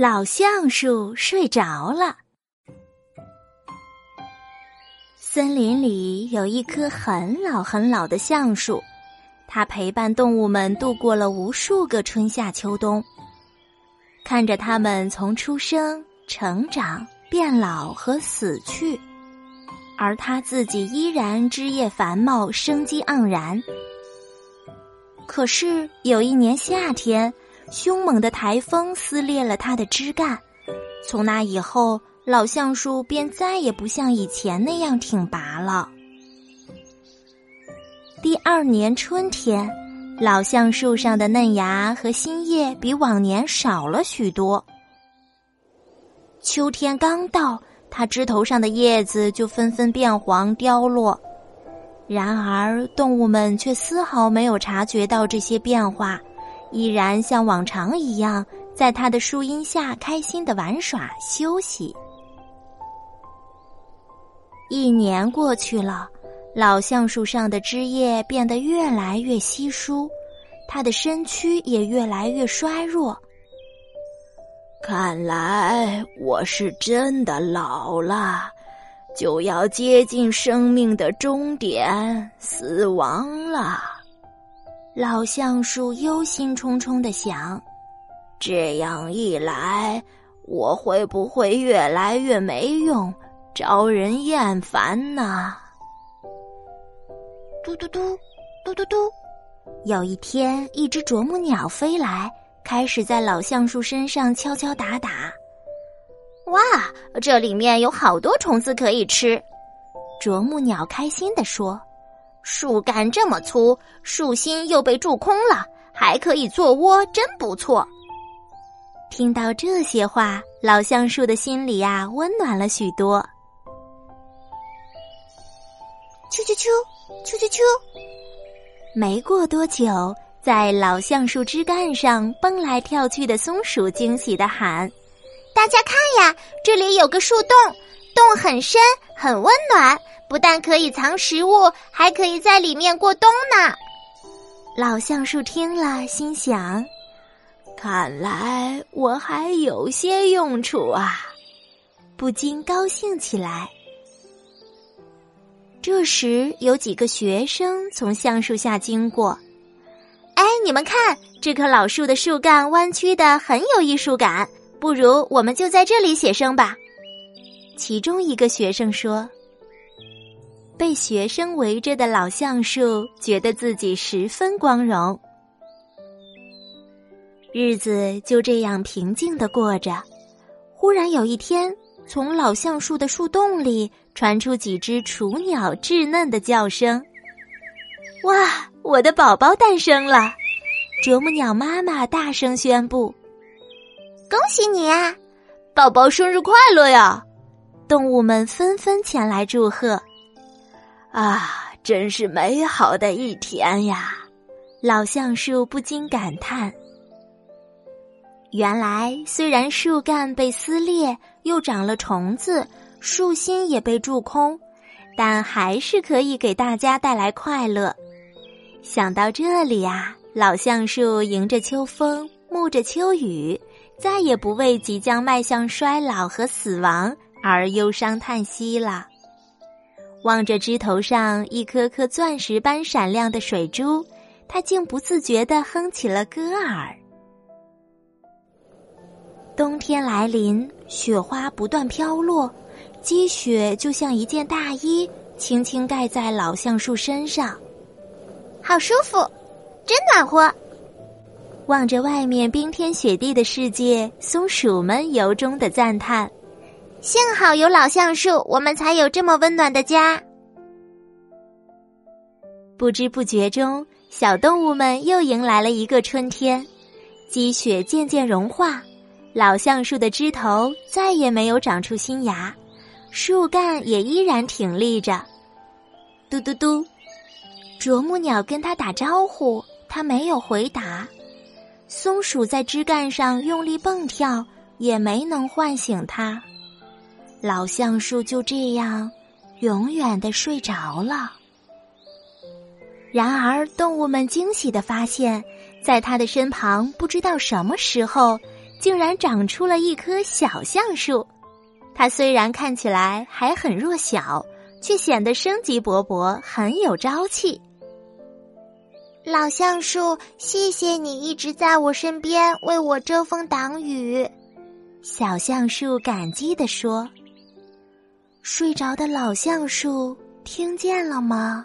老橡树睡着了。森林里有一棵很老很老的橡树，它陪伴动物们度过了无数个春夏秋冬。看着它们从出生、成长、变老和死去，而它自己依然枝叶繁茂、生机盎然。可是有一年夏天。凶猛的台风撕裂了它的枝干，从那以后，老橡树便再也不像以前那样挺拔了。第二年春天，老橡树上的嫩芽和新叶比往年少了许多。秋天刚到，它枝头上的叶子就纷纷变黄凋落，然而动物们却丝毫没有察觉到这些变化。依然像往常一样，在它的树荫下开心的玩耍休息。一年过去了，老橡树上的枝叶变得越来越稀疏，它的身躯也越来越衰弱。看来我是真的老了，就要接近生命的终点——死亡了。老橡树忧心忡忡的想：“这样一来，我会不会越来越没用，招人厌烦呢？”嘟嘟嘟，嘟嘟嘟。有一天，一只啄木鸟飞来，开始在老橡树身上敲敲打打。哇，这里面有好多虫子可以吃！啄木鸟开心地说。树干这么粗，树心又被蛀空了，还可以做窝，真不错。听到这些话，老橡树的心里呀温暖了许多。啾啾啾，啾啾啾。没过多久，在老橡树枝干上蹦来跳去的松鼠惊喜的喊：“大家看呀，这里有个树洞，洞很深，很温暖。”不但可以藏食物，还可以在里面过冬呢。老橡树听了，心想：“看来我还有些用处啊！”不禁高兴起来。这时，有几个学生从橡树下经过。“哎，你们看，这棵老树的树干弯曲的很有艺术感，不如我们就在这里写生吧。”其中一个学生说。被学生围着的老橡树觉得自己十分光荣。日子就这样平静的过着。忽然有一天，从老橡树的树洞里传出几只雏鸟稚嫩的叫声。哇，我的宝宝诞生了！啄木鸟妈妈大声宣布：“恭喜你啊，宝宝生日快乐呀！”动物们纷纷前来祝贺。啊，真是美好的一天呀！老橡树不禁感叹。原来，虽然树干被撕裂，又长了虫子，树心也被蛀空，但还是可以给大家带来快乐。想到这里呀，老橡树迎着秋风，沐着秋雨，再也不为即将迈向衰老和死亡而忧伤叹息了。望着枝头上一颗颗钻石般闪亮的水珠，他竟不自觉地哼起了歌儿。冬天来临，雪花不断飘落，积雪就像一件大衣，轻轻盖在老橡树身上，好舒服，真暖和。望着外面冰天雪地的世界，松鼠们由衷的赞叹。幸好有老橡树，我们才有这么温暖的家。不知不觉中，小动物们又迎来了一个春天。积雪渐渐融化，老橡树的枝头再也没有长出新芽，树干也依然挺立着。嘟嘟嘟，啄木鸟跟它打招呼，它没有回答。松鼠在枝干上用力蹦跳，也没能唤醒它。老橡树就这样永远的睡着了。然而，动物们惊喜的发现，在它的身旁，不知道什么时候竟然长出了一棵小橡树。它虽然看起来还很弱小，却显得生机勃勃，很有朝气。老橡树，谢谢你一直在我身边为我遮风挡雨。小橡树感激地说：“睡着的老橡树听见了吗？”